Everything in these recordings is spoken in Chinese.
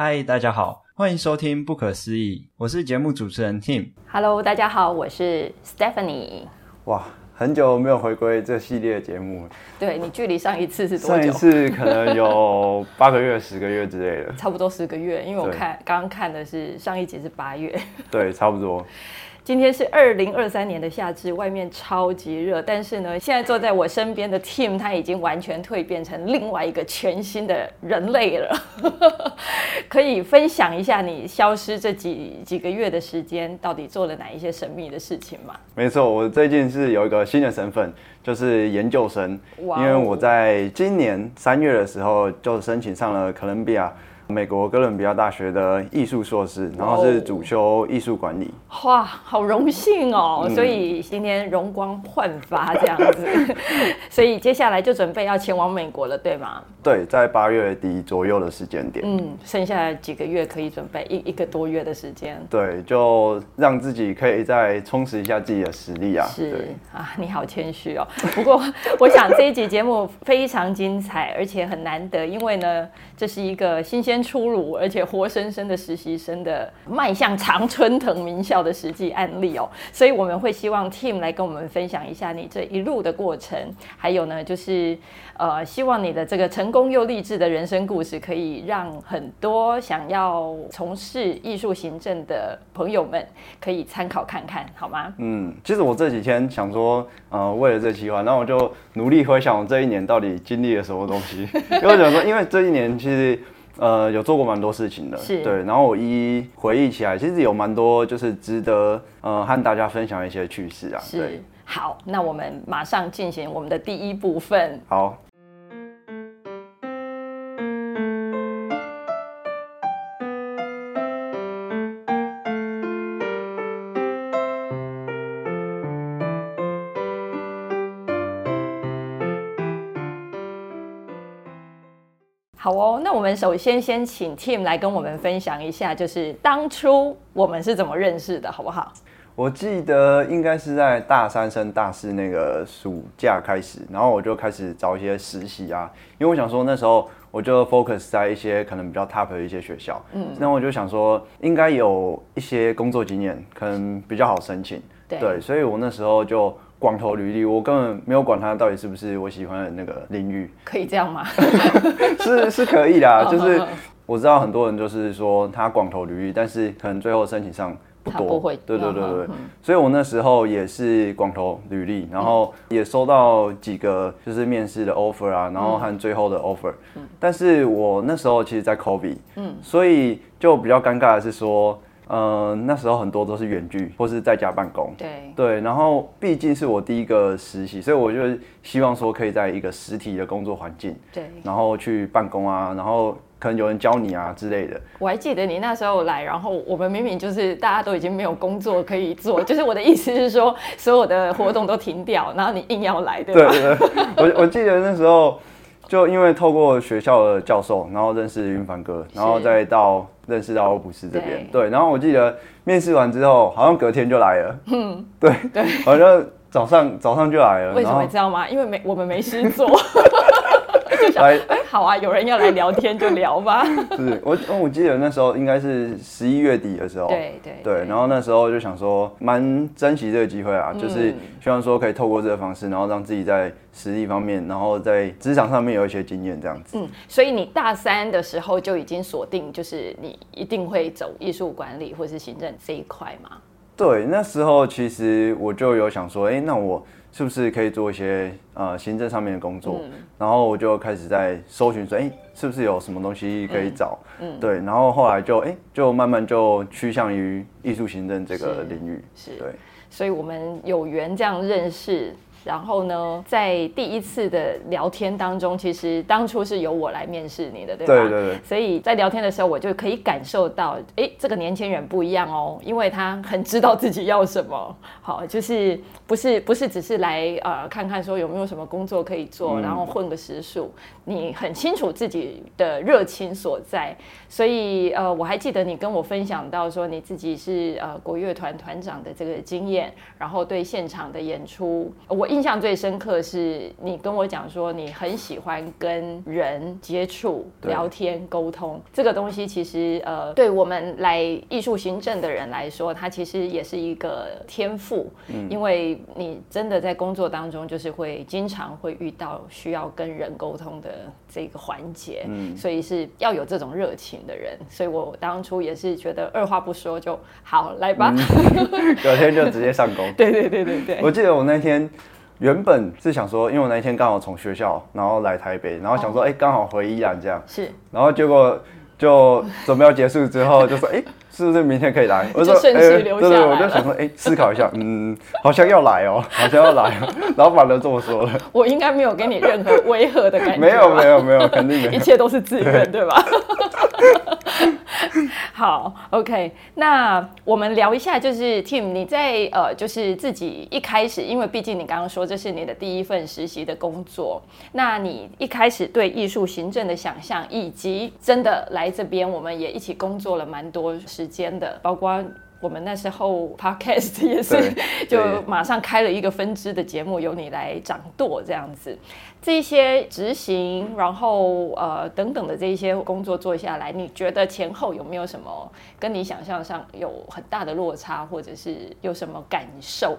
嗨，大家好，欢迎收听《不可思议》，我是节目主持人 Tim。Hello，大家好，我是 Stephanie。哇，很久没有回归这系列节目。对，你距离上一次是多久？上一次可能有 八个月、十个月之类的。差不多十个月，因为我看刚刚看的是上一集是八月。对，差不多。今天是二零二三年的夏至，外面超级热，但是呢，现在坐在我身边的 Tim 他已经完全蜕变成另外一个全新的人类了。可以分享一下你消失这几几个月的时间，到底做了哪一些神秘的事情吗？没错，我最近是有一个新的身份，就是研究生。因为我在今年三月的时候就申请上了哥伦比亚。美国哥伦比亚大学的艺术硕士，然后是主修艺术管理。哇，好荣幸哦！嗯、所以今天容光焕发这样子，所以接下来就准备要前往美国了，对吗？对，在八月底左右的时间点。嗯，剩下几个月可以准备一一个多月的时间。对，就让自己可以再充实一下自己的实力啊。是啊，你好谦虚哦。不过 我想这一集节目非常精彩，而且很难得，因为呢，这是一个新鲜。出炉，而且活生生的实习生的迈向常春藤名校的实际案例哦，所以我们会希望 Tim 来跟我们分享一下你这一路的过程，还有呢，就是呃，希望你的这个成功又励志的人生故事，可以让很多想要从事艺术行政的朋友们可以参考看看，好吗？嗯，其实我这几天想说，呃，为了这计划，那我就努力回想我这一年到底经历了什么东西，因为我想说，因为这一年其实。呃，有做过蛮多事情的，是对，然后我一一回忆起来，其实有蛮多就是值得呃和大家分享一些趣事啊。是，好，那我们马上进行我们的第一部分。好。好哦，那我们首先先请 Tim 来跟我们分享一下，就是当初我们是怎么认识的，好不好？我记得应该是在大三升大四那个暑假开始，然后我就开始找一些实习啊，因为我想说那时候我就 focus 在一些可能比较 top 的一些学校，嗯，那我就想说应该有一些工作经验，可能比较好申请，对，对，所以我那时候就。广投履历，我根本没有管他到底是不是我喜欢的那个领域。可以这样吗？是是可以的，就是我知道很多人就是说他广投履历，但是可能最后申请上不多。不会。对对对对，嗯、所以我那时候也是广投履历，然后也收到几个就是面试的 offer 啊，然后和最后的 offer。嗯。但是我那时候其实，在 COVID，嗯，所以就比较尴尬的是说。嗯、呃，那时候很多都是远距或是在家办公。对对，然后毕竟是我第一个实习，所以我就希望说可以在一个实体的工作环境，对，然后去办公啊，然后可能有人教你啊之类的。我还记得你那时候来，然后我们明明就是大家都已经没有工作可以做，就是我的意思是说，所有的活动都停掉，然后你硬要来，对吧？对对对，我我记得那时候。就因为透过学校的教授，然后认识云凡哥，然后再到认识到欧普斯这边，对，对。然后我记得面试完之后，好像隔天就来了，嗯，对对，好像早上早上就来了。为什么你知道吗？因为没我们没事做。哎、欸，好啊，有人要来聊天就聊吧。是我，我记得那时候应该是十一月底的时候。对对对。然后那时候就想说，蛮珍惜这个机会啊，嗯、就是希望说可以透过这个方式，然后让自己在实力方面，然后在职场上面有一些经验这样子。嗯，所以你大三的时候就已经锁定，就是你一定会走艺术管理或是行政这一块吗？对，那时候其实我就有想说，哎、欸，那我。是不是可以做一些呃行政上面的工作？嗯、然后我就开始在搜寻说，哎、欸，是不是有什么东西可以找？嗯，嗯对。然后后来就哎、欸，就慢慢就趋向于艺术行政这个领域。是，是对。所以我们有缘这样认识。然后呢，在第一次的聊天当中，其实当初是由我来面试你的，对吧？对对对。所以在聊天的时候，我就可以感受到，哎，这个年轻人不一样哦，因为他很知道自己要什么。好，就是不是不是只是来呃看看说有没有什么工作可以做，然后混个时数。你很清楚自己的热情所在。所以呃，我还记得你跟我分享到说你自己是呃国乐团团长的这个经验，然后对现场的演出，我印象最深刻是你跟我讲说，你很喜欢跟人接触、聊天、沟通。这个东西其实呃，对我们来艺术行政的人来说，它其实也是一个天赋，嗯，因为你真的在工作当中就是会经常会遇到需要跟人沟通的这个环节，嗯，所以是要有这种热情的人。所以我当初也是觉得二话不说就好来吧，嗯，隔天就直接上工。对对对对对，我记得我那天。原本是想说，因为我那一天刚好从学校，然后来台北，然后想说，哎、哦，刚好回宜兰这样。是。然后结果就准备要结束之后，就说，哎，是不是明天可以来？我说，顺势留下来。对对，我就想说，哎，思考一下，嗯，好像要来哦，好像要来。老板都这么说了。我应该没有给你任何威吓的感觉。没有没有没有，肯定没有。一切都是自愿，对，对吧？好，OK，那我们聊一下，就是 Tim，你在呃，就是自己一开始，因为毕竟你刚刚说这是你的第一份实习的工作，那你一开始对艺术行政的想象，以及真的来这边，我们也一起工作了蛮多时间的，包括。我们那时候 podcast 也是，就马上开了一个分支的节目，由你来掌舵这样子。这些执行，然后呃等等的这些工作做下来，你觉得前后有没有什么跟你想象上有很大的落差，或者是有什么感受？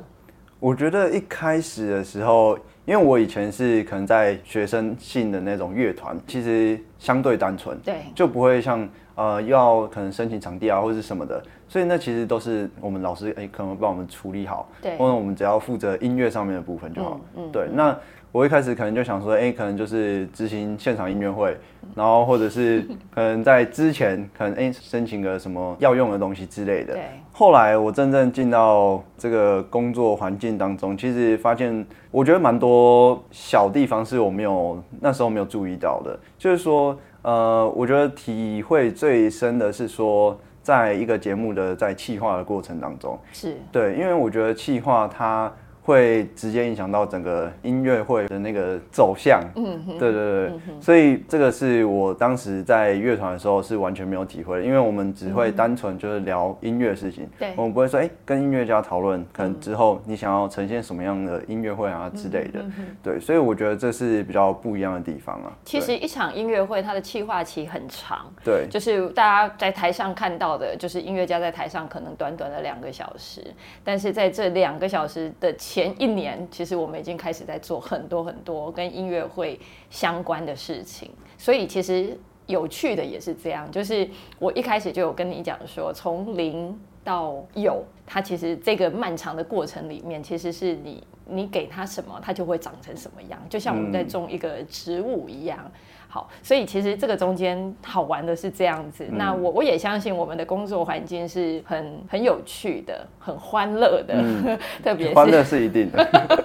我觉得一开始的时候，因为我以前是可能在学生性的那种乐团，其实相对单纯，对，就不会像呃要可能申请场地啊或者是什么的。所以那其实都是我们老师哎，可能帮我们处理好，对，或者我们只要负责音乐上面的部分就好。嗯，嗯对。那我一开始可能就想说，哎，可能就是执行现场音乐会，然后或者是可能在之前可能哎申请个什么要用的东西之类的。对。后来我真正进到这个工作环境当中，其实发现我觉得蛮多小地方是我没有那时候没有注意到的，就是说，呃，我觉得体会最深的是说。在一个节目的在企划的过程当中，是对，因为我觉得企划它。会直接影响到整个音乐会的那个走向，嗯，对对对，嗯、所以这个是我当时在乐团的时候是完全没有体会的，因为我们只会单纯就是聊音乐的事情，对、嗯，我们不会说哎跟音乐家讨论，可能之后你想要呈现什么样的音乐会啊之类的，对，所以我觉得这是比较不一样的地方啊。其实一场音乐会它的企划期很长，对，就是大家在台上看到的，就是音乐家在台上可能短短的两个小时，但是在这两个小时的前。前一年，其实我们已经开始在做很多很多跟音乐会相关的事情，所以其实有趣的也是这样，就是我一开始就有跟你讲说，从零到有，它其实这个漫长的过程里面，其实是你你给它什么，它就会长成什么样，就像我们在种一个植物一样。好，所以其实这个中间好玩的是这样子。嗯、那我我也相信我们的工作环境是很很有趣的，很欢乐的，嗯、特别是欢乐是一定的。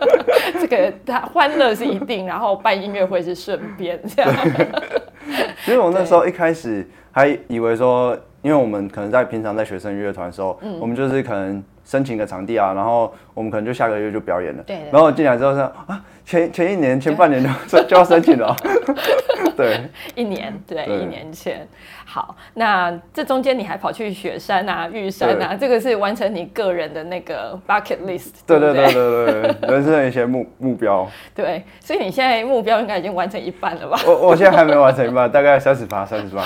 这个他欢乐是一定，然后办音乐会是顺便这样。其实我那时候一开始还以为说，因为我们可能在平常在学生乐团的时候，嗯、我们就是可能申请个场地啊，然后我们可能就下个月就表演了。对，对。然后进来之后说啊。前前一年前半年就就要申请了，对，一年对，对一年前。好，那这中间你还跑去雪山啊、玉山啊，这个是完成你个人的那个 bucket list，对对对对对，人生的一些目目标。对，所以你现在目标应该已经完成一半了吧？我我现在还没完成一半，大概三十八，三十八。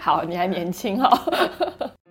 好，你还年轻哈。那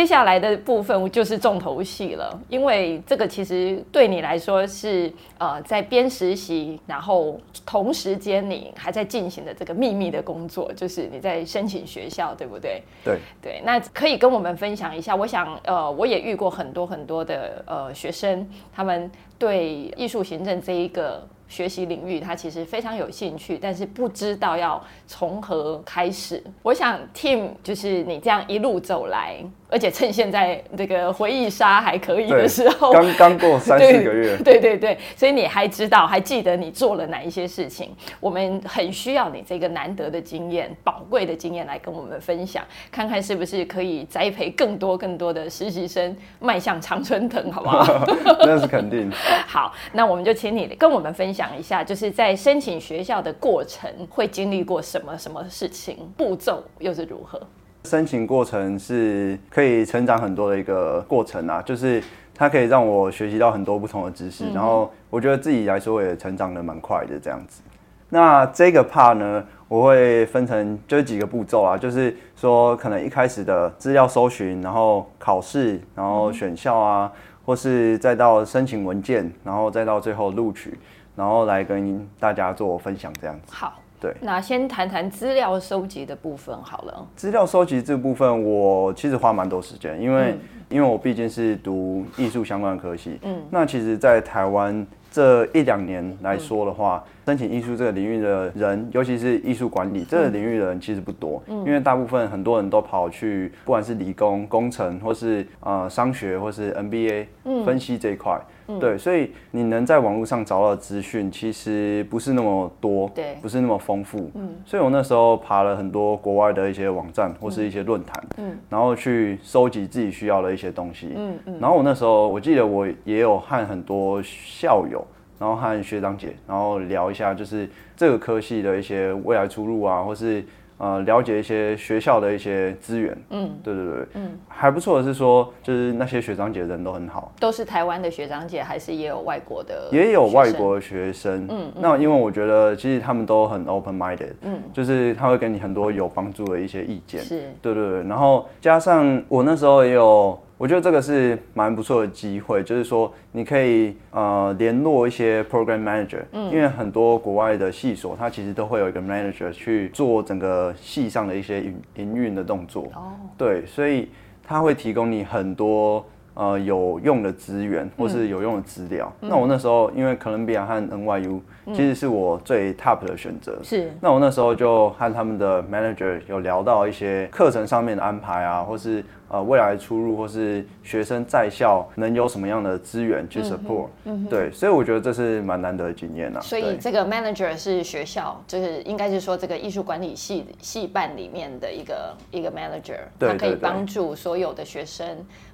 接下来的部分就是重头戏了，因为这个其实对你来说是呃在边实习，然后同时间你还在进行的这个秘密的工作，就是你在申请学校，对不对？对对，那可以跟我们分享一下。我想呃，我也遇过很多很多的呃学生，他们对艺术行政这一个。学习领域，他其实非常有兴趣，但是不知道要从何开始。我想，Tim，就是你这样一路走来，而且趁现在这个回忆杀还可以的时候，刚刚过 三四个月，对对对，所以你还知道还记得你做了哪一些事情？我们很需要你这个难得的经验、宝贵的经验来跟我们分享，看看是不是可以栽培更多更多的实习生迈向常春藤，好不好？那是肯定。好，那我们就请你跟我们分享一下，就是在申请学校的过程会经历过什么什么事情，步骤又是如何？申请过程是可以成长很多的一个过程啊，就是它可以让我学习到很多不同的知识，嗯、然后我觉得自己来说也成长的蛮快的这样子。那这个 part 呢，我会分成就是几个步骤啊，就是说可能一开始的资料搜寻，然后考试，然后选校啊，或是再到申请文件，然后再到最后录取，然后来跟大家做分享这样子。好。对，那先谈谈资料收集的部分好了。资料收集这部分，我其实花蛮多时间，因为、嗯、因为我毕竟是读艺术相关的科系。嗯，那其实，在台湾这一两年来说的话，嗯申请艺术这个领域的人，尤其是艺术管理这个领域的人，其实不多。嗯，因为大部分很多人都跑去，不管是理工、工程，或是呃商学，或是 MBA 分析这一块。嗯，对，所以你能在网络上找到的资讯，其实不是那么多，对，不是那么丰富。嗯，所以我那时候爬了很多国外的一些网站，或是一些论坛，嗯，然后去收集自己需要的一些东西。嗯嗯，然后我那时候我记得我也有和很多校友。然后和学长姐，然后聊一下，就是这个科系的一些未来出路啊，或是呃了解一些学校的一些资源。嗯，对对对，嗯，还不错的是说，就是那些学长姐人都很好。都是台湾的学长姐，还是也有外国的？也有外国的学生。嗯，那因为我觉得其实他们都很 open minded。嗯，就是他会给你很多有帮助的一些意见。是，对对对。然后加上我那时候也有。我觉得这个是蛮不错的机会，就是说你可以呃联络一些 program manager，嗯，因为很多国外的系所，它其实都会有一个 manager 去做整个系上的一些营营运的动作，哦，对，所以他会提供你很多呃有用的资源或是有用的资料。嗯，那我那时候因为哥伦比亚和 NYU 其实是我最 top 的选择，是，那我那时候就和他们的 manager 有聊到一些课程上面的安排啊，或是。呃，未来出入或是学生在校能有什么样的资源去 support？嗯，嗯对，所以我觉得这是蛮难得的经验啊。所以这个 manager 是学校，就是应该是说这个艺术管理系系办里面的一个一个 manager，他可以帮助所有的学生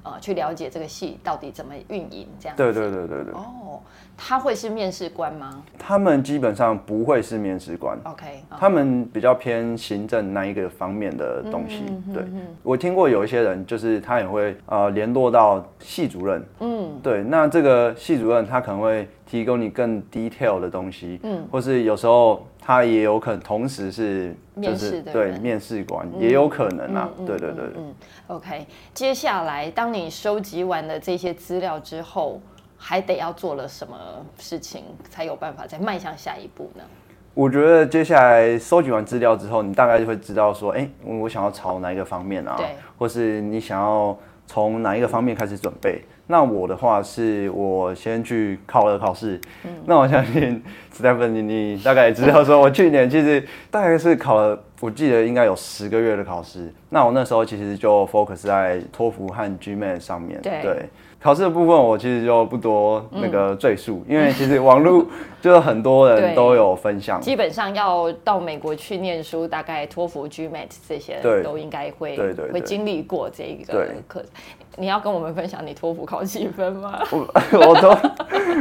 呃去了解这个系到底怎么运营这样子。对对对对对。哦。他会是面试官吗？他们基本上不会是面试官。OK，他们比较偏行政那一个方面的东西。对，我听过有一些人，就是他也会呃联络到系主任。嗯，对，那这个系主任他可能会提供你更 detail 的东西。嗯，或是有时候他也有可能同时是就是对面试官也有可能啊。对对对。嗯，OK，接下来当你收集完了这些资料之后。还得要做了什么事情，才有办法再迈向下一步呢？我觉得接下来收集完资料之后，你大概就会知道说，哎、欸，我想要朝哪一个方面啊？对，或是你想要从哪一个方面开始准备？那我的话是，我先去考了考试。嗯，那我相信 Stephen，你大概也知道，说我去年其实大概是考了，我记得应该有十个月的考试。那我那时候其实就 focus 在托福和 GMAT 上面。对。对考试的部分我其实就不多那个赘述，嗯、因为其实网络 就是很多人都有分享。基本上要到美国去念书，大概托福、GMAT 这些都应该会会经历过这个课。你要跟我们分享你托福考几分吗？我 我托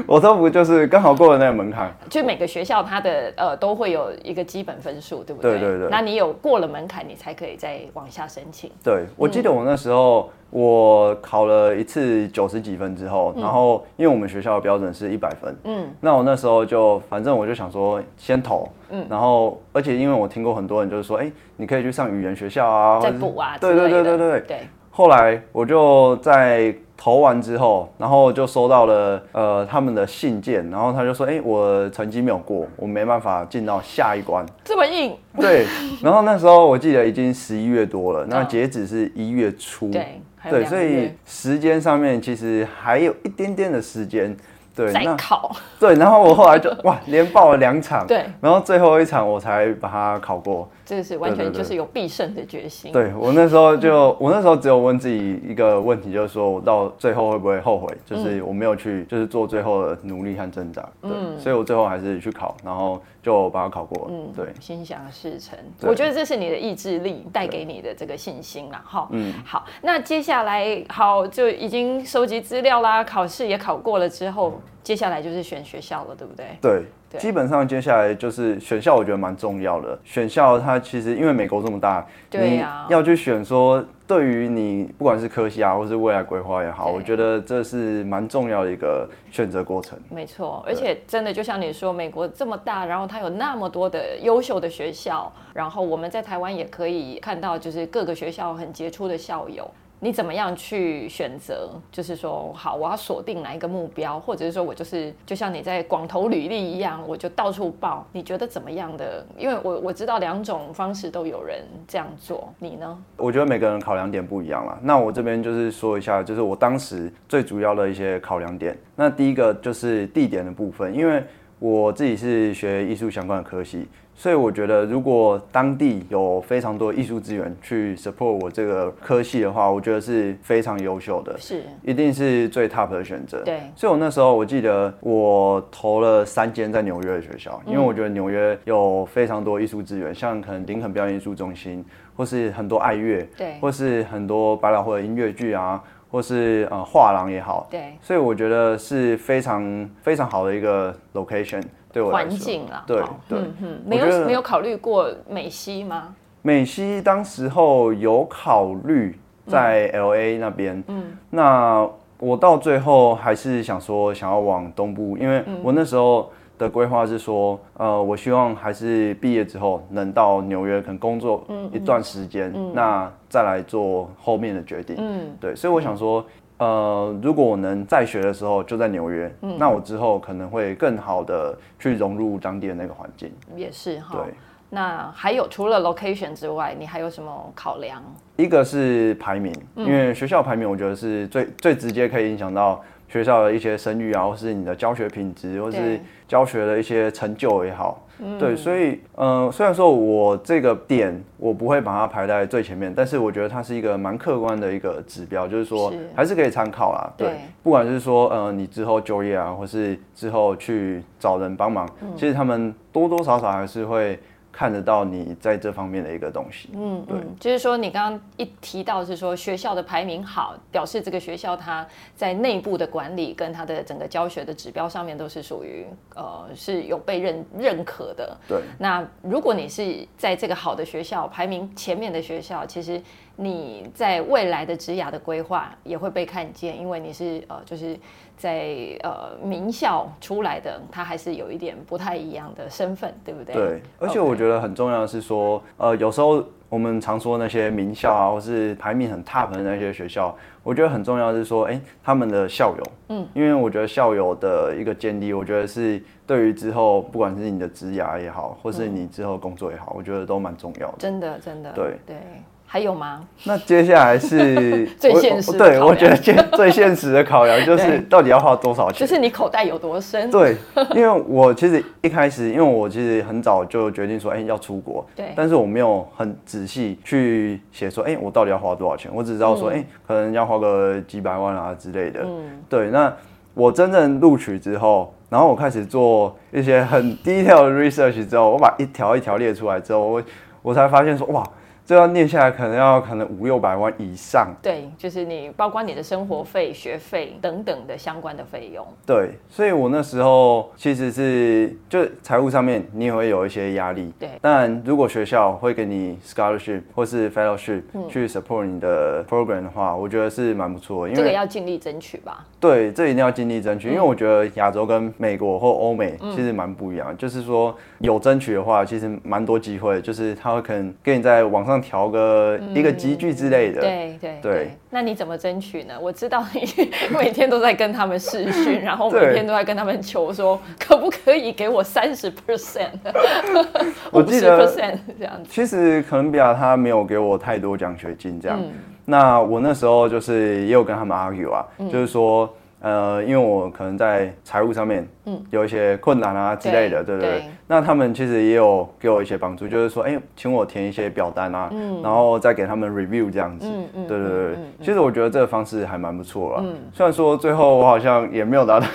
我托福就是刚好过了那个门槛。就每个学校它的呃都会有一个基本分数，对不对？对对对。那你有过了门槛，你才可以再往下申请。对，我记得我那时候。我考了一次九十几分之后，然后因为我们学校的标准是一百分，嗯，那我那时候就反正我就想说先投，嗯，然后而且因为我听过很多人就是说，哎，你可以去上语言学校啊，再补啊，对对对对对对。后来我就在投完之后，然后就收到了呃他们的信件，然后他就说，哎，我成绩没有过，我没办法进到下一关，这么硬？对。然后那时候我记得已经十一月多了，那截止是一月初，对。对，所以时间上面其实还有一点点的时间，对，那考，对，然后我后来就哇，连报了两场，对，然后最后一场我才把它考过。这个是完全就是有必胜的决心。对，我那时候就，我那时候只有问自己一个问题，就是说我到最后会不会后悔？就是我没有去，就是做最后的努力和挣扎。对，嗯，所以我最后还是去考，然后就把它考过了。嗯，对，心想事成。我觉得这是你的意志力带给你的这个信心了哈。嗯，好，那接下来好就已经收集资料啦，考试也考过了之后。接下来就是选学校了，对不对？对，对，基本上接下来就是选校，我觉得蛮重要的。选校它其实因为美国这么大，对呀，你要去选说，对于你不管是科系啊，或是未来规划也好，我觉得这是蛮重要的一个选择过程。没错，而且真的就像你说，美国这么大，然后它有那么多的优秀的学校，然后我们在台湾也可以看到，就是各个学校很杰出的校友。你怎么样去选择？就是说，好，我要锁定哪一个目标，或者是说我就是就像你在广投履历一样，我就到处报。你觉得怎么样的？因为我我知道两种方式都有人这样做，你呢？我觉得每个人考量点不一样啦。那我这边就是说一下，就是我当时最主要的一些考量点。那第一个就是地点的部分，因为我自己是学艺术相关的科系。所以我觉得，如果当地有非常多艺术资源去 support 我这个科系的话，我觉得是非常优秀的，是，一定是最 top 的选择。对，所以我那时候我记得我投了三间在纽约的学校，因为我觉得纽约有非常多艺术资源，像可能林肯表演艺术中心，或是很多爱乐，对，或是很多百老汇的音乐剧啊，或是呃画廊也好，对，所以我觉得是非常非常好的一个 location 对。环境啦，对对，嗯。嗯，没有没有考虑过美西吗？美西当时候有考虑在 LA 那边，嗯，那我到最后还是想说想要往东部，因为我那时候的规划是说，呃，我希望还是毕业之后能到纽约，可能工作一段时间，那再来做后面的决定，嗯，对，所以我想说。呃，如果我能在学的时候就在纽约，嗯，那我之后可能会更好的去融入当地的那个环境。也是哈。对。那还有除了 location 之外，你还有什么考量？一个是排名，因为学校排名我觉得是最最直接可以影响到学校的一些声誉啊，或是你的教学品质，或是教学的一些成就也好。嗯、对，所以，嗯、呃，虽然说我这个点我不会把它排在最前面，但是我觉得它是一个蛮客观的一个指标，就是说还是可以参考啦。对，对，不管是说，呃，你之后就业啊，或是之后去找人帮忙，嗯、其实他们多多少少还是会。看得到你在这方面的一个东西，嗯，对，就是说你刚刚一提到是说学校的排名好，表示这个学校它在内部的管理跟它的整个教学的指标上面都是属于呃是有被认认可的。对，那如果你是在这个好的学校排名前面的学校，其实你在未来的职涯的规划也会被看见，因为你是呃就是。在呃名校出来的，他还是有一点不太一样的身份，对不对？对，而且我觉得很重要的是说，呃，有时候我们常说那些名校啊，或是排名很 top 的那些学校，我觉得很重要的是说，哎，他们的校友，嗯，因为我觉得校友的一个建立，我觉得是对于之后不管是你的职涯也好，或是你之后工作也好，我觉得都蛮重要的。真的，真的，对对。还有吗？那接下来是 最现实的。对，我觉得最最现实的考量就是 到底要花多少钱，就是你口袋有多深。对，因为我其实一开始，因为我其实很早就决定说，哎，要出国。对。但是我没有很仔细去写说，哎，我到底要花多少钱？我只知道说，哎，可能要花个几百万啊之类的。嗯。对，那我真正录取之后，然后我开始做一些很 detail 的 research 之后，我把一条一条列出来之后，我我才发现说，哇。这要念下来，可能要可能五六百万以上。对，就是你包括你的生活费、学费等等的相关的费用。对，所以我那时候其实是就财务上面你也会有一些压力。对，但如果学校会给你 scholarship 或是 fellowship 去 support 你的 program 的话，我觉得是蛮不错的。因为这个要尽力争取吧。对，这一定要尽力争取，因为我觉得亚洲跟美国或欧美其实蛮不一样。就是说有争取的话，其实蛮多机会，就是他会可能给你在网上。调个一个集聚之类的，对对对。那你怎么争取呢？我知道你 每天都在跟他们试训，然后每天都在跟他们求说，可不可以给我三十 percent？我记得这样子。其实可能比亚他没有给我太多奖学金这样。那我那时候就是也有跟他们 argue 啊，就是说。呃，因为我可能在财务上面，嗯，有一些困难啊之类的，对对对。那他们其实也有给我一些帮助，就是说，哎，请我填一些表单啊，嗯，然后再给他们 review 这样子，嗯嗯，对对对。其实我觉得这个方式还蛮不错了，嗯，虽然说最后我好像也没有拿到，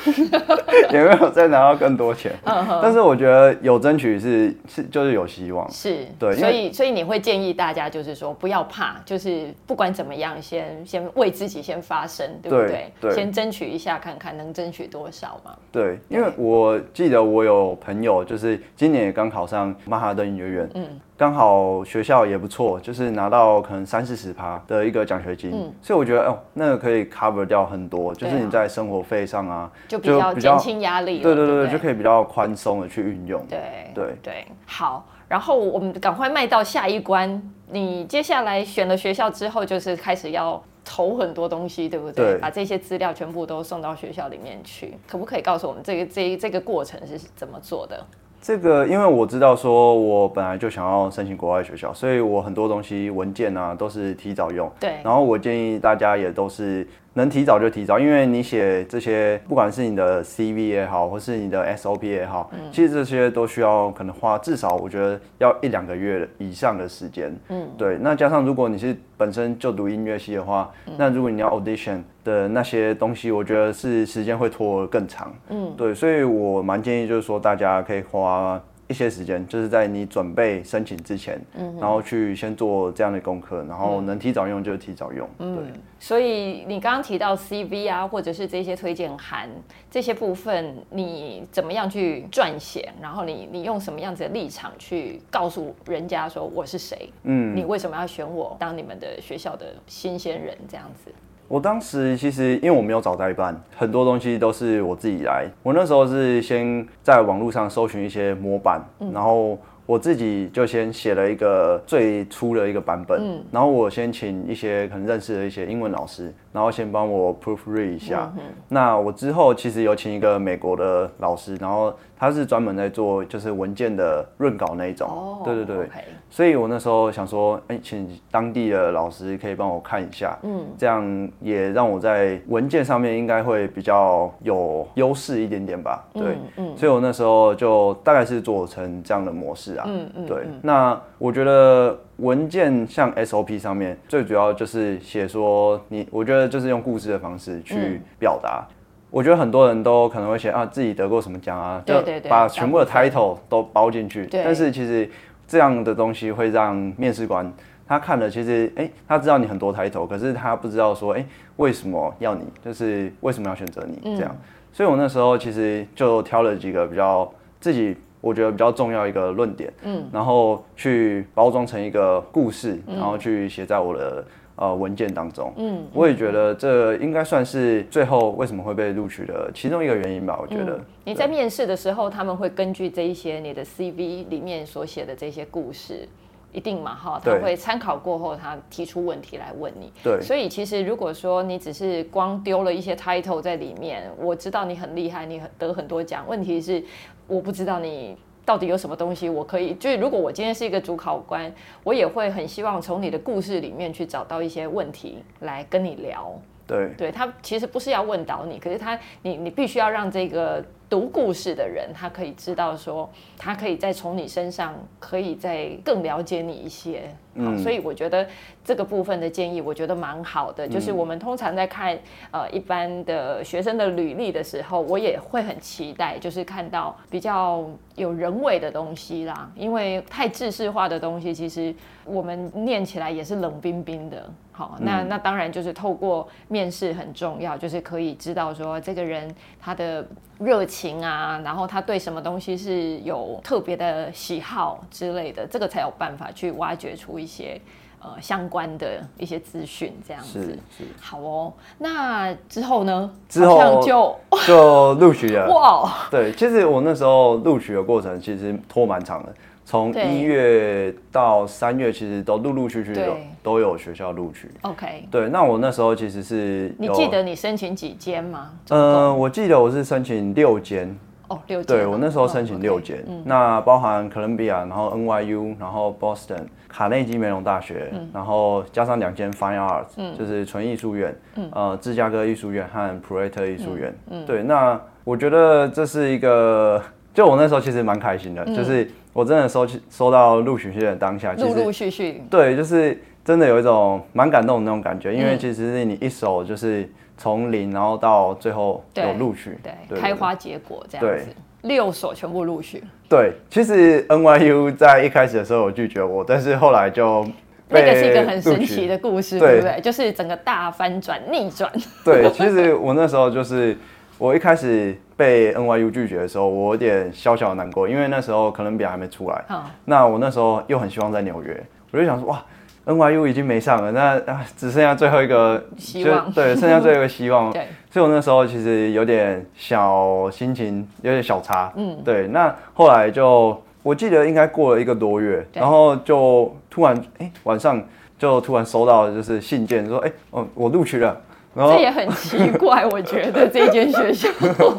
也没有再拿到更多钱，但是我觉得有争取是是就是有希望，是对，所以所以你会建议大家就是说不要怕，就是不管怎么样，先先为自己先发声，对不对？对，先争取一下看看能争取多少嘛。对，因为我记得我有朋友就是今年也刚考上曼哈顿音乐院，嗯，刚好学校也不错，就是拿到可能三四十趴的一个奖学金，嗯，所以我觉得哦，那个可以 cover 掉很多，就是你在生活费上啊，就比较减轻压力，对对对，就可以比较宽松的去运用，对对。对，好，然后我们赶快迈到下一关，你接下来选了学校之后，就是开始要。投很多东西，对不对？对，把这些资料全部都送到学校里面去，可不可以告诉我们这个这这个过程是怎么做的？这个，因为我知道说，我本来就想要申请国外学校，所以我很多东西文件啊都是提早用。对。然后我建议大家也都是能提早就提早，因为你写这些，不管是你的 CV 也好，或是你的 SOP 也好，嗯，其实这些都需要可能花至少我觉得要一两个月以上的时间。嗯。对。那加上如果你是本身就读音乐系的话，嗯，那如果你要 audition 的那些东西，我觉得是时间会拖更长。嗯。对，所以我蛮建议就是说大家可以花。花一些时间，就是在你准备申请之前，嗯，然后去先做这样的功课，然后能提早用就提早用。嗯，对。所以你刚刚提到 CV 啊，或者是这些推荐函这些部分，你怎么样去撰写？然后你你用什么样子的立场去告诉人家说我是谁？嗯，你为什么要选我当你们的学校的新鲜人？这样子。我当时其实因为我没有找代办，很多东西都是我自己来。我那时候是先在网络上搜寻一些模板，嗯、然后我自己就先写了一个最初的一个版本，嗯、然后我先请一些可能认识的一些英文老师，然后先帮我 proofread 一下。嗯、那我之后其实有请一个美国的老师，然后。他是专门在做就是文件的润稿那一种，oh, 对对对，okay. 所以我那时候想说，哎、欸，请当地的老师可以帮我看一下，嗯，这样也让我在文件上面应该会比较有优势一点点吧，对，嗯，嗯，所以我那时候就大概是做成这样的模式啊，嗯嗯，对，那我觉得文件像 SOP 上面最主要就是写说你，我觉得就是用故事的方式去表达。嗯我觉得很多人都可能会写啊，自己得过什么奖啊，就把全部的 title 都包进去。但是其实这样的东西会让面试官他看了，其实哎，他知道你很多 title，可是他不知道说哎，为什么要你，就是为什么要选择你这样。所以我那时候其实就挑了几个比较自己我觉得比较重要一个论点，嗯，然后去包装成一个故事，然后去写在我的。呃，文件当中，嗯，我也觉得这应该算是最后为什么会被录取的其中一个原因吧。我觉得、嗯、你在面试的时候，他们会根据这一些你的 CV 里面所写的这些故事，一定嘛哈，他会参考过后，他提出问题来问你。对，所以其实如果说你只是光丢了一些 title 在里面，我知道你很厉害，你很得很多奖，问题是我不知道你。到底有什么东西我可以？就是如果我今天是一个主考官，我也会很希望从你的故事里面去找到一些问题来跟你聊。对，对他其实不是要问倒你，可是他你你必须要让这个读故事的人，他可以知道说，他可以再从你身上可以再更了解你一些。好，所以我觉得这个部分的建议，我觉得蛮好的。就是我们通常在看呃一般的学生的履历的时候，我也会很期待，就是看到比较有人味的东西啦。因为太制式化的东西，其实我们念起来也是冷冰冰的。好，那那当然就是透过面试很重要，就是可以知道说这个人他的热情啊，然后他对什么东西是有特别的喜好之类的，这个才有办法去挖掘出一些呃相关的一些资讯，这样子。是是。好哦，那之后呢？之后就就录取了。哇，对，其实我那时候录取的过程其实拖蛮长的。从一月到三月，其实都陆陆续续有都有学校录取。OK，对，那我那时候其实是，你记得你申请几间吗？呃，我记得我是申请六间。哦，六对我那时候申请六间，嗯。okay, 那包含哥伦比亚，然后 NYU，然后 Boston 卡内基梅隆大学，嗯、然后加上两间 Fine Arts，、嗯、就是纯艺术院，嗯、呃，芝加哥艺术院和 Prater 艺术院，嗯，对，那我觉得这是一个，就我那时候其实蛮开心的，嗯、就是我真的收收到录取信的当下，陆陆续续，对，就是真的有一种蛮感动的那种感觉，因为其实是你一手就是。从零，然后到最后有录取，对，对，开花结果这样子，六所全部录取。对，其实 NYU 在一开始的时候有拒绝我，但是后来就那个是一个很神奇的故事，对不对？就是整个大翻转、逆转。对，其实我那时候就是我一开始被 NYU 拒绝的时候，我有点小小的难过，因为那时候哥伦比亚还没出来。哦、那我那时候又很希望在纽约，我就想说哇。NYU 已经没上了，那啊只剩下最后一个希望，对，剩下最后一个希望。对，所以我那时候其实有点小心情，有点小差。嗯，对。那后来就我记得应该过了一个多月，然后就突然哎、欸、晚上就突然收到就是信件说哎、欸、哦我录取了，然后这也很奇怪，我觉得这间学校。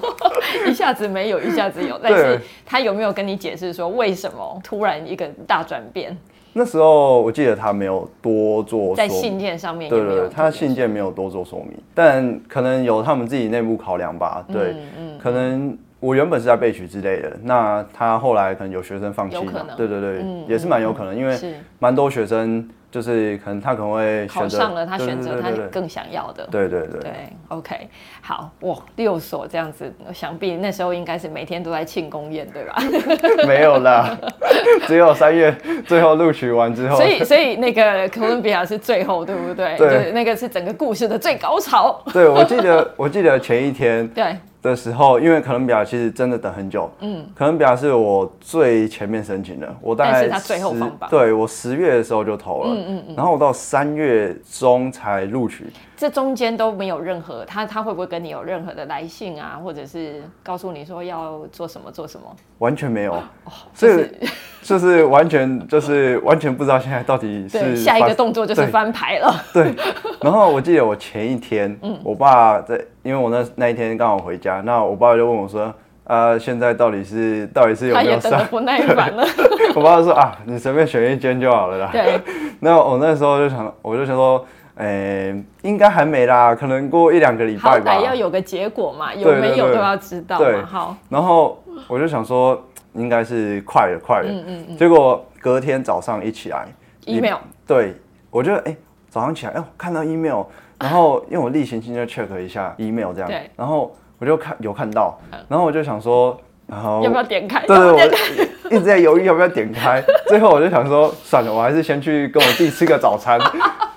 一下子没有，一下子有，但是他有没有跟你解释说为什么突然一个大转变？那时候我记得他没有多做在信件上面，对对对，他信件没有多做说明，但可能有他们自己内部考量吧。对，嗯，可能我原本是在备取之类的，那他后来可能有学生放弃，对对对，也是蛮有可能，因为蛮多学生。就是可能他可能会考上了，他选择他更想要的。对对对。对，OK，好哇，六所这样子，想必那时候应该是每天都在庆功宴，对吧？没有啦，只有三月最后录取完之后。所以，所以那个哥伦比亚是最后，对不对？对，那个是整个故事的最高潮。对，我记得，我记得前一天。对。的时候，因为可能表其实真的等很久。嗯，哥伦比亚是我最前面申请的，我大概是他最后放榜。对，我十月的时候就投了，嗯嗯嗯，然后我到三月中才录取。这中间都没有任何他，他会不会跟你有任何的来信啊，或者是告诉你说要做什么做什么？完全没有，哦，所以就是完全就是完全不知道现在到底是下一个动作就是翻牌了。对，然后我记得我前一天，嗯，我爸在，因为我那那一天刚好回家，那我爸就问我说，啊，现在到底是到底是有没有上？他也不耐烦了。我爸就说啊，你随便选一间就好了啦。对，那我那时候就想，我就想说。诶、欸，应该还没啦，可能过一两个礼拜吧。好歹要有个结果嘛，有没有都要知道嘛。对，好。然后我就想说，应该是快了，快了。嗯嗯嗯。结果隔天早上一起来，email。对，我就哎、欸，早上起来，哎、欸，看到 email，然后因为我例行性就 check 一下 email 这样，对。然后我就看有看到，然后我就想说，然后要不要点开？对对，我一直在犹豫要不要点开。最后我就想说，算了，我还是先去跟我弟吃个早餐。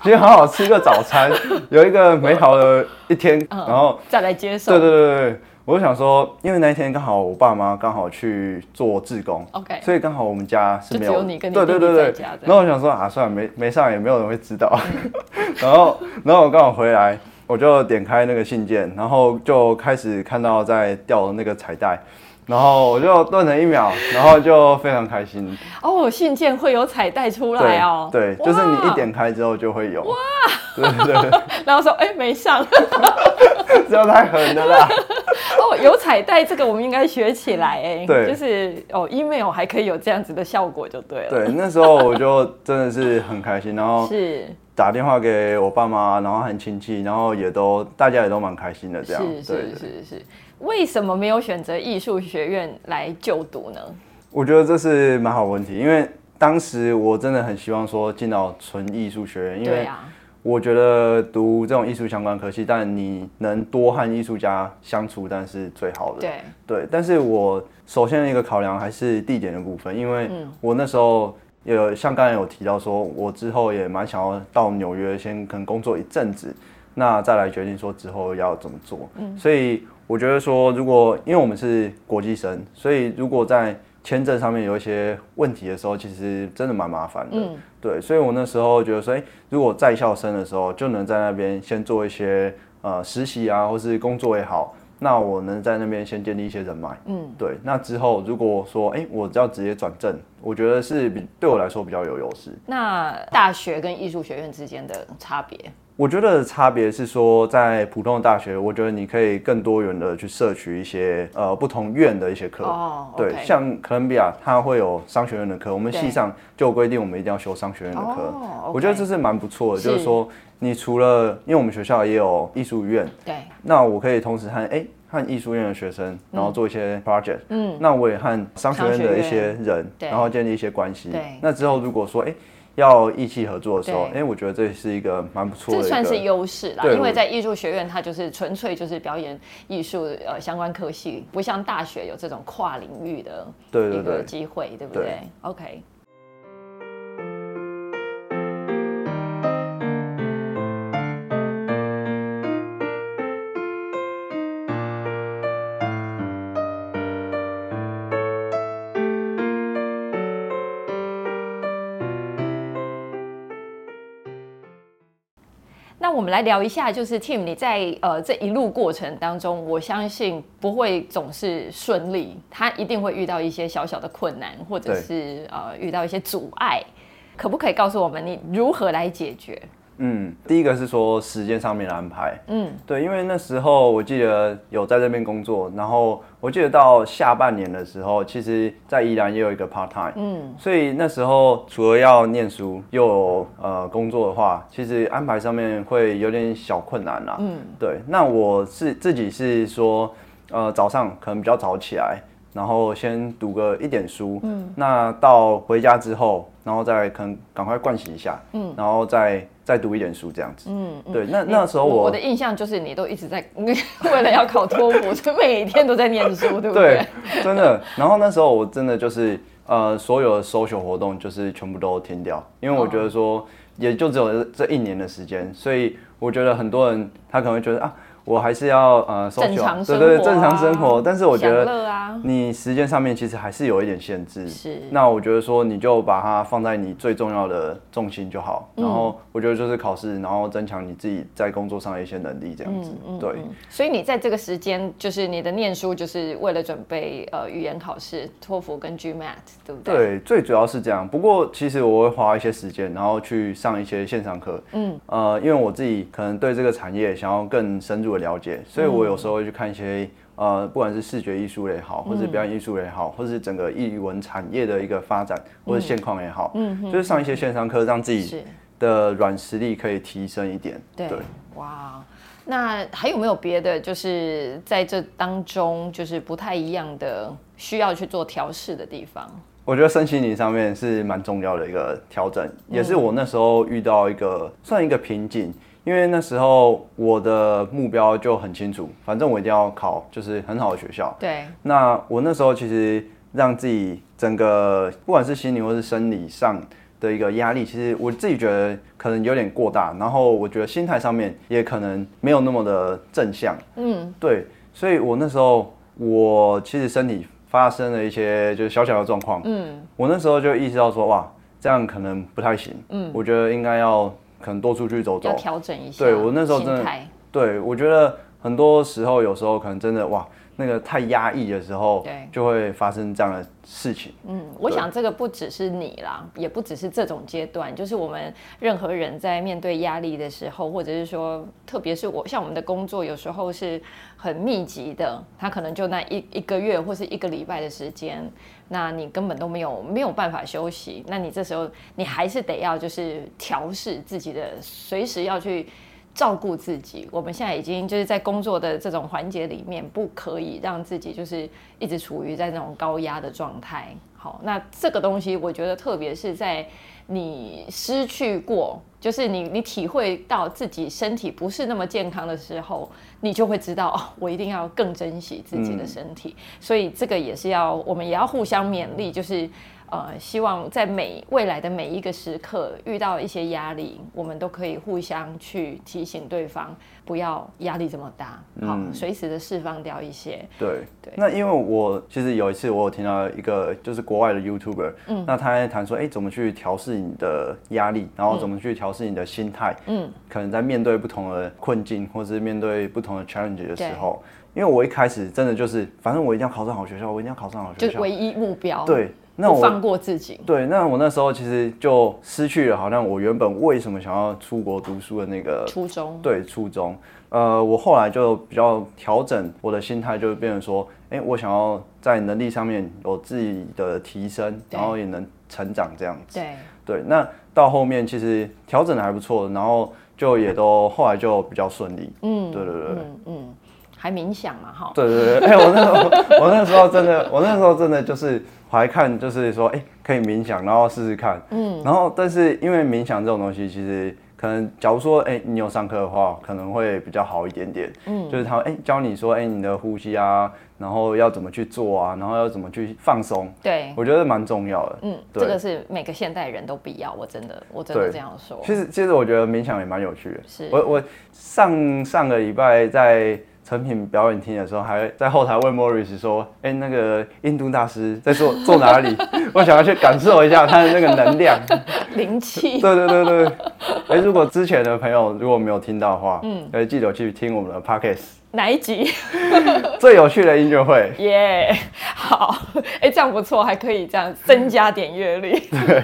先好好吃个早餐，有一个美好的一天，然后再来接受。对对对对，我就想说，因为那一天刚好我爸妈刚好去做志工，OK，所以刚好我们家是没有，就只有你跟你弟弟在家。然后我想说啊，算了，没没上也没有人会知道。然后然后我刚好回来，我就点开那个信件，然后就开始看到在掉的那个彩带。然后我就顿了一秒，然后就非常开心。哦，信件会有彩带出来哦。对，对就是你一点开之后就会有。哇！对对对。然后说，哎，没上。这太狠了啦。哦，有彩带，这个我们应该学起来哎。对。就是哦，email 还可以有这样子的效果，就对了。对，那时候我就真的是很开心，然后是打电话给我爸妈，然后很亲戚，然后也都大家也都蛮开心的这样。是是是是。为什么没有选择艺术学院来就读呢？我觉得这是蛮好问题，因为当时我真的很希望说进到纯艺术学院，因为我觉得读这种艺术相关科系，但你能多和艺术家相处，但是最好的。对对，但是我首先一个考量还是地点的部分，因为我那时候有像刚才有提到说，我之后也蛮想要到纽约先可能工作一阵子，那再来决定说之后要怎么做。嗯，所以。我觉得说，如果因为我们是国际生，所以如果在签证上面有一些问题的时候，其实真的蛮麻烦的。嗯，对，所以我那时候觉得说，诶，如果在校生的时候就能在那边先做一些呃实习啊，或是工作也好，那我能在那边先建立一些人脉。嗯，对，那之后如果说，诶，我要直接转正，我觉得是比对我来说比较有优势。那大学跟艺术学院之间的差别？我觉得差别是说，在普通的大学，我觉得你可以更多元的去摄取一些呃不同院的一些课。哦，oh, okay. 对，像哥伦比亚，它会有商学院的课，我们系上就有规定，我们一定要修商学院的课。Oh, okay. 我觉得这是蛮不错的，就是说，你除了因为我们学校也有艺术院，对，那我可以同时和哎和艺术院的学生，然后做一些 project，嗯，那我也和商学院的一些人，然后建立一些关系。对，那之后如果说哎。要一起合作的时候，哎对，我觉得这是一个蛮不错的，这算是优势啦。因为在艺术学院，它就是纯粹就是表演艺术呃相关科系，不像大学有这种跨领域的一个机会，对，不对，对？OK。们来聊一下，就是 Tim，你在呃这一路过程当中，我相信不会总是顺利，他一定会遇到一些小小的困难，或者是呃遇到一些阻碍，可不可以告诉我们你如何来解决？嗯，第一个是说时间上面的安排。嗯，对，因为那时候我记得有在这边工作，然后我记得到下半年的时候，其实在宜兰也有一个 part time。嗯，所以那时候除了要念书又有呃工作的话，其实安排上面会有点小困难啦。嗯，对，那我是自己是说，呃，早上可能比较早起来。然后先读个一点书，嗯，那到回家之后，然后再可能赶快盥洗一下，嗯，然后再再读一点书这样子，嗯，对，那那时候我我的印象就是你都一直在 为了要考托福，就每天都在念书，对不对？对，真的。然后那时候我真的就是呃，所有的 social 活动就是全部都停掉，因为我觉得说也就只有这一年的时间，所以我觉得很多人他可能会觉得啊。我还是要呃，正常生活，对对，正常生活。但是我觉得，你时间上面其实还是有一点限制。是。那我觉得说，你就把它放在你最重要的重心就好。然后我觉得就是考试，然后增强你自己在工作上的一些能力，这样子。对。所以你在这个时间，就是你的念书，就是为了准备呃语言考试，托福跟 GMAT，对不对？对，最主要是这样。不过其实我会花一些时间，然后去上一些线上课。嗯。呃，因为我自己可能对这个产业想要更深入。了解，所以我有时候会去看一些呃，不管是视觉艺术也好，或是表演艺术也好，或者是整个艺文产业的一个发展或者现况也好，嗯，就是上一些线上课，让自己的软实力可以提升一点。对，哇，那还有没有别的？就是在这当中，就是不太一样的，需要去做调试的地方。我觉得身心灵上面是蛮重要的一个调整，也是我那时候遇到一个算一个瓶颈。因为那时候我的目标就很清楚，反正我一定要考就是很好的学校。对。那我那时候其实让自己整个不管是心理或是生理上的一个压力，其实我自己觉得可能有点过大。然后我觉得心态上面也可能没有那么的正向。嗯。对。所以我那时候我其实身体发生了一些就是小小的状况。嗯。我那时候就意识到说，哇，这样可能不太行。嗯。我觉得应该要。可能多出去走走，要调整一下。对，我那时候真的，对，我觉得很多时候，有时候可能真的哇。那个太压抑的时候，对，就会发生这样的事情。嗯，我想这个不只是你啦，也不只是这种阶段，就是我们任何人在面对压力的时候，或者是说，特别是我像我们的工作，有时候是很密集的，他可能就那一一个月或是一个礼拜的时间，那你根本都没有没有办法休息，那你这时候你还是得要就是调试自己的，随时要去。照顾自己，我们现在已经就是在工作的这种环节里面，不可以让自己就是一直处于在那种高压的状态。好，那这个东西，我觉得特别是在你失去过，就是你你体会到自己身体不是那么健康的时候，你就会知道哦，我一定要更珍惜自己的身体。嗯。所以这个也是要我们也要互相勉励，就是。呃，希望在每未来的每一个时刻遇到一些压力，我们都可以互相去提醒对方，不要压力这么大，好，随时的释放掉一些。对对。那因为我其实有一次我有听到一个就是国外的 YouTuber，嗯，那他在谈说，哎，怎么去调试你的压力，然后怎么去调试你的心态，嗯，可能在面对不同的困境或是面对不同的 challenge 的时候，因为我一开始真的就是，反正我一定要考上好学校，我一定要考上好学校，就唯一目标。对。那我放过自己。对，那我那时候其实就失去了好像我原本为什么想要出国读书的那个初衷。对，初衷。呃，我后来就比较调整我的心态，就变成说，哎，我想要在能力上面有自己的提升，然后也能成长这样子。对对，那到后面其实调整的还不错，然后就也都后来就比较顺利。嗯，对对对，嗯嗯，还冥想嘛哈？对对对，哎，我那时候我那时候真的，我那时候真的就是我还看，就是说，哎，可以冥想，然后试试看。嗯，然后但是因为冥想这种东西，其实。可能假如说，哎、欸，你有上课的话，可能会比较好一点点。嗯，就是他，哎、欸，教你说，哎、欸，你的呼吸啊，然后要怎么去做啊，然后要怎么去放松。对，我觉得蛮重要的。嗯，对这个是每个现代人都必要。我真的，我真的这样说。其实，其实我觉得冥想也蛮有趣的。是，我我上上个礼拜在。成品表演厅的时候，还在后台问 Morris 说：“哎、欸，那个印度大师在坐坐哪里？我想要去感受一下他的那个能量灵气。”对对对对。哎、欸，如果之前的朋友如果没有听到的话，嗯，可以记得去听我们的 Podcast。哪一集？最有趣的音乐会。耶，yeah, 好，哎、欸，这样不错，还可以这样增加点阅率。对，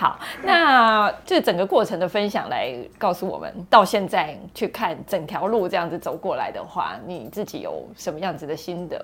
好，那这整个过程的分享来告诉我们，到现在去看整条路这样子走过来的话，你自己有什么样子的心得？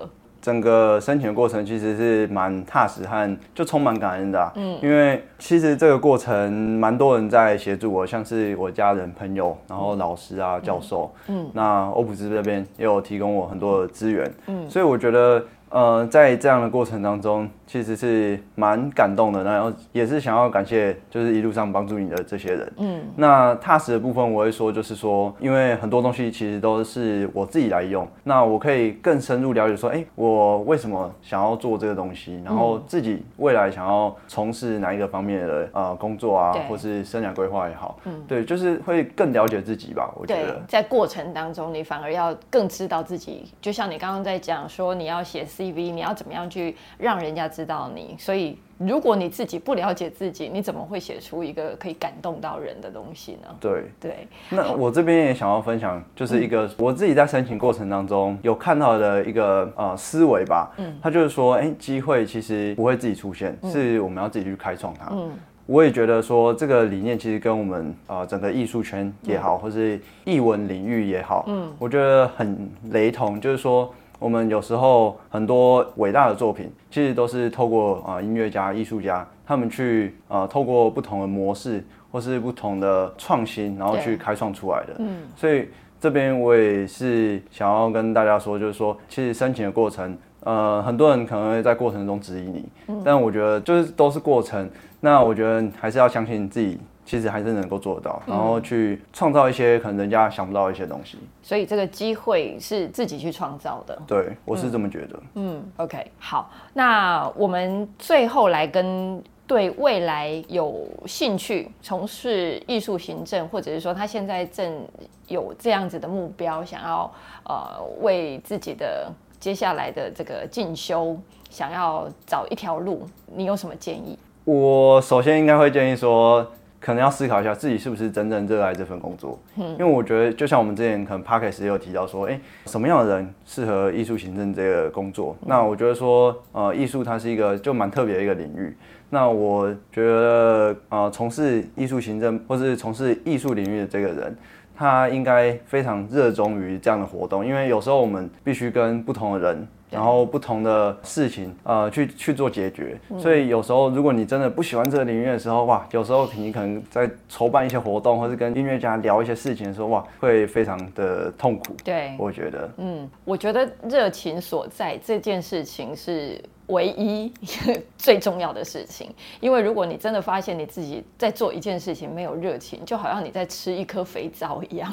整个申请的过程其实是蛮踏实和就充满感恩的啊，嗯，因为其实这个过程蛮多人在协助我，像是我家人、朋友，然后老师啊、教授，嗯，那欧普斯这边也有提供我很多的资源，嗯，所以我觉得。呃，在这样的过程当中，其实是蛮感动的，然后也是想要感谢，就是一路上帮助你的这些人。嗯，那踏实的部分，我会说，就是说，因为很多东西其实都是我自己来用，那我可以更深入了解说，哎，我为什么想要做这个东西，然后自己未来想要从事哪一个方面的呃工作啊，或是生涯规划也好，嗯，对，就是会更了解自己吧。我觉得在过程当中，你反而要更知道自己，就像你刚刚在讲说，你要写。CV，你要怎么样去让人家知道你？所以，如果你自己不了解自己，你怎么会写出一个可以感动到人的东西呢？对对。那我这边也想要分享，就是一个我自己在申请过程当中有看到的一个呃思维吧。嗯。他就是说，哎，机会其实不会自己出现，是我们要自己去开创它。嗯。我也觉得说这个理念其实跟我们呃整个艺术圈也好，或是艺文领域也好，嗯，我觉得很雷同，就是说。我们有时候很多伟大的作品，其实都是透过啊、呃、音乐家、艺术家他们去啊、呃、透过不同的模式或是不同的创新，然后去开创出来的。嗯，所以这边我也是想要跟大家说，就是说，其实申请的过程，呃，很多人可能会在过程中质疑你，嗯、但我觉得就是都是过程。那我觉得还是要相信自己。其实还是能够做得到，然后去创造一些可能人家想不到的一些东西。所以这个机会是自己去创造的。对，我是这么觉得。嗯，嗯，OK，好，那我们最后来跟对未来有兴趣从事艺术行政，或者是说他现在正有这样子的目标，想要呃为自己的接下来的这个进修，想要找一条路，你有什么建议？我首先应该会建议说。可能要思考一下自己是不是真正热爱这份工作，嗯，因为我觉得就像我们之前可能 Podcast 也有提到说，哎，什么样的人适合艺术行政这个工作？那我觉得说，呃，艺术它是一个就蛮特别的一个领域。那我觉得，呃，从事艺术行政或是从事艺术领域的这个人，他应该非常热衷于这样的活动，因为有时候我们必须跟不同的人。然后不同的事情，呃，去去做解决。所以有时候，如果你真的不喜欢这个领域的时候，哇，有时候你可能在筹办一些活动，或是跟音乐家聊一些事情的时候，哇，会非常的痛苦。对，我觉得，嗯，我觉得热情所在这件事情是。唯一 最重要的事情，因为如果你真的发现你自己在做一件事情没有热情，就好像你在吃一颗肥皂一样，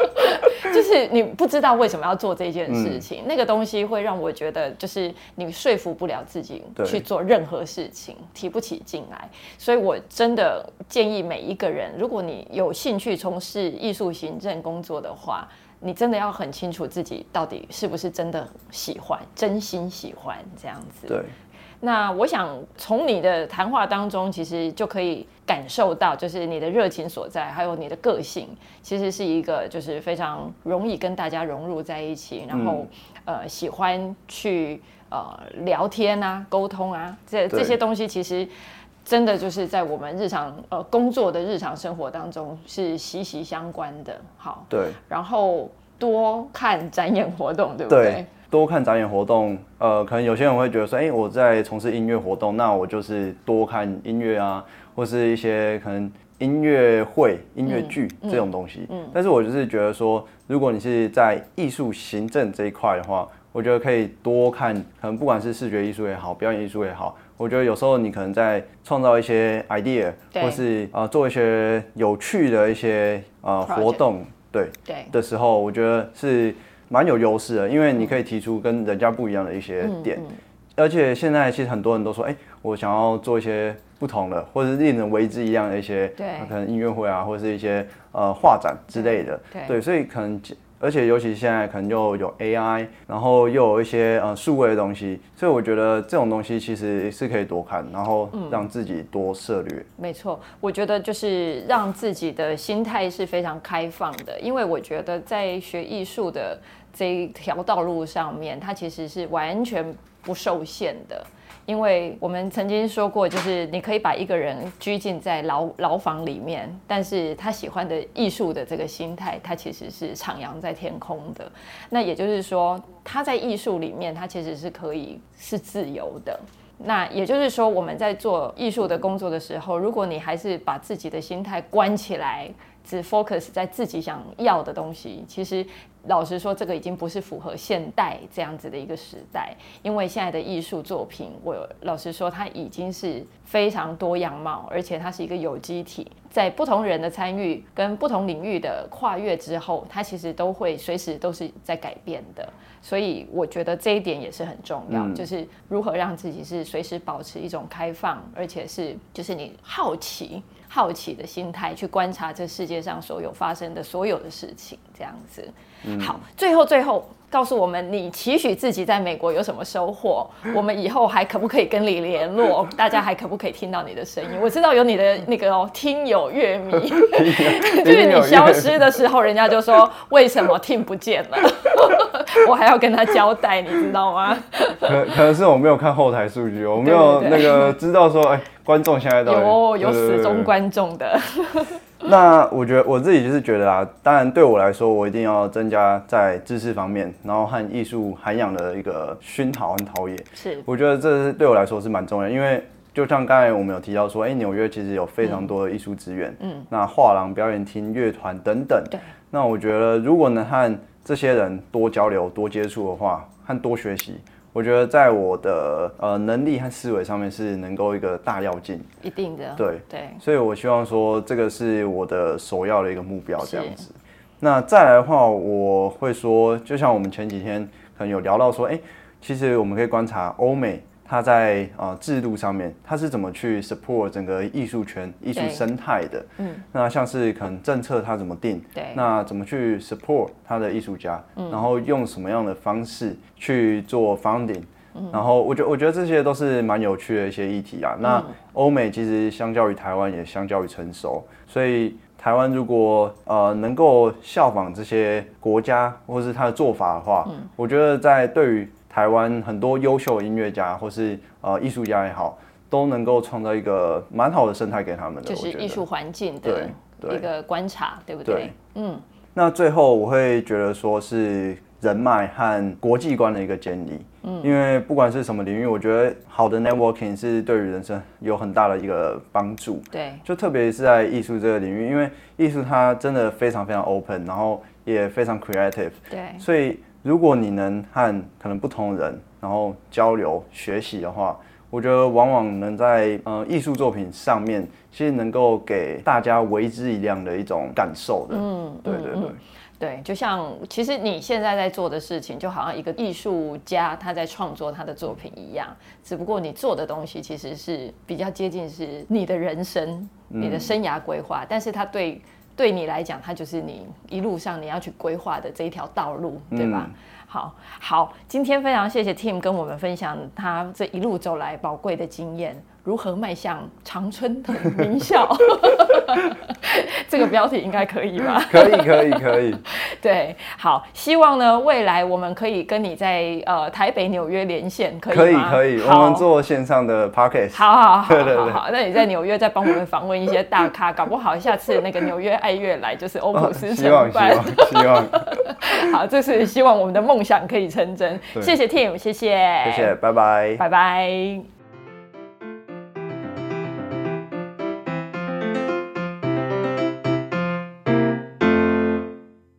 就是你不知道为什么要做这件事情，嗯、那个东西会让我觉得就是你说服不了自己去做任何事情，提不起劲来。所以我真的建议每一个人，如果你有兴趣从事艺术行政工作的话。你真的要很清楚自己到底是不是真的喜欢，真心喜欢这样子。对。那我想从你的谈话当中，其实就可以感受到，就是你的热情所在，还有你的个性，其实是一个就是非常容易跟大家融入在一起，然后、嗯、呃喜欢去呃聊天啊、沟通啊，这这些东西其实真的就是在我们日常呃工作的日常生活当中是息息相关的。好，对，然后多看展演活动，对不对？对多看展演活动，呃，可能有些人会觉得说，哎、欸，我在从事音乐活动，那我就是多看音乐啊，或是一些可能音乐会、音乐剧这种东西。嗯。嗯，但是我就是觉得说，如果你是在艺术行政这一块的话，我觉得可以多看，可能不管是视觉艺术也好，表演艺术也好，我觉得有时候你可能在创造一些 idea，或是呃做一些有趣的一些呃 Project. 活动，对对的时候，我觉得是。蛮有优势的，因为你可以提出跟人家不一样的一些点，嗯嗯、而且现在其实很多人都说，哎、欸，我想要做一些不同的，或者是令人为之一样的一些，对，可能音乐会啊，或者是一些呃画展之类的，对，对，所以可能。而且尤其现在可能又有 AI，然后又有一些呃数位的东西，所以我觉得这种东西其实是可以多看，然后让自己多涉略。嗯，没错，我觉得就是让自己的心态是非常开放的，因为我觉得在学艺术的这一条道路上面，它其实是完全不受限的。因为我们曾经说过，就是你可以把一个人拘禁在牢牢房里面，但是他喜欢的艺术的这个心态，他其实是徜徉在天空的。那也就是说，他在艺术里面，他其实是可以是自由的。那也就是说，我们在做艺术的工作的时候，如果你还是把自己的心态关起来，只 focus 在自己想要的东西，其实。老实说，这个已经不是符合现代这样子的一个时代，因为现在的艺术作品，我老实说，它已经是非常多样貌，而且它是一个有机体，在不同人的参与跟不同领域的跨越之后，它其实都会随时都是在改变的。所以我觉得这一点也是很重要，嗯、就是如何让自己是随时保持一种开放，而且是就是你好奇。好奇的心态去观察这世界上所有发生的所有的事情，这样子。嗯、好，最后最后告诉我们，你期许自己在美国有什么收获？我们以后还可不可以跟你联络？大家还可不可以听到你的声音？我知道有你的那个哦，听友乐迷，就是你消失的时候，人家就说为什么 Tim 不见了？我还要跟他交代，你知道吗？可可能是我没有看后台数据，我没有那个知道说，哎、欸，观众现在都有有死忠观众的。那我觉得我自己就是觉得啊，当然对我来说，我一定要增加在知识方面，然后和艺术涵养的一个熏陶和陶冶。是，我觉得这是对我来说是蛮重要，因为就像刚才我们有提到说，哎、欸，纽约其实有非常多的艺术资源，嗯，那画廊、表演厅、乐团等等。对。那我觉得如果能和这些人多交流、多接触的话，和多学习，我觉得在我的呃能力和思维上面是能够一个大跃进。一定的。对对。所以我希望说这个是我的首要的一个目标，这样子。那再来的话，我会说，就像我们前几天可能有聊到说，哎，其实我们可以观察欧美。它在呃制度上面，他是怎么去 support 整个艺术圈、艺术生态的？嗯，那像是可能政策他怎么定？对，那怎么去 support 他的艺术家？嗯，然后用什么样的方式去做 funding？嗯，然后我觉我觉得这些都是蛮有趣的一些议题啊。那欧美其实相较于台湾也相较于成熟，所以台湾如果呃能够效仿这些国家或是他的做法的话，嗯，我觉得在对于台湾很多优秀的音乐家或是呃艺术家也好，都能够创造一个蛮好的生态给他们的，就是艺术环境的一个观察，对，对不对？对，嗯。那最后我会觉得说是人脉和国际观的一个建立，嗯，因为不管是什么领域，我觉得好的 networking 是对于人生有很大的一个帮助，对，就特别是在艺术这个领域，因为艺术它真的非常非常 open，然后也非常 creative，对，所以。如果你能和可能不同的人，然后交流学习的话，我觉得往往能在呃艺术作品上面，其实能够给大家为之一亮的一种感受的。嗯，对对对，嗯嗯、对，就像其实你现在在做的事情，就好像一个艺术家他在创作他的作品一样，只不过你做的东西其实是比较接近是你的人生、你的生涯规划，嗯、但是他对。对你来讲，它就是你一路上你要去规划的这一条道路，对吧？嗯、好，好，今天非常谢谢 Tim 跟我们分享他这一路走来宝贵的经验，如何迈向常春藤名校。这个标题应该可以吧？可以，可以，可以。对，好，希望呢未来我们可以跟你在呃台北、纽约连线，可以可以可以，我们做线上的 podcast。好好好，对对对，好，那你在纽约再帮我们访问一些大咖，搞不好下次那个纽约爱乐来就是欧普思承办。希望希望。好，这是希望我们的梦想可以成真。谢谢 Tim，谢谢，谢谢，拜拜，拜拜。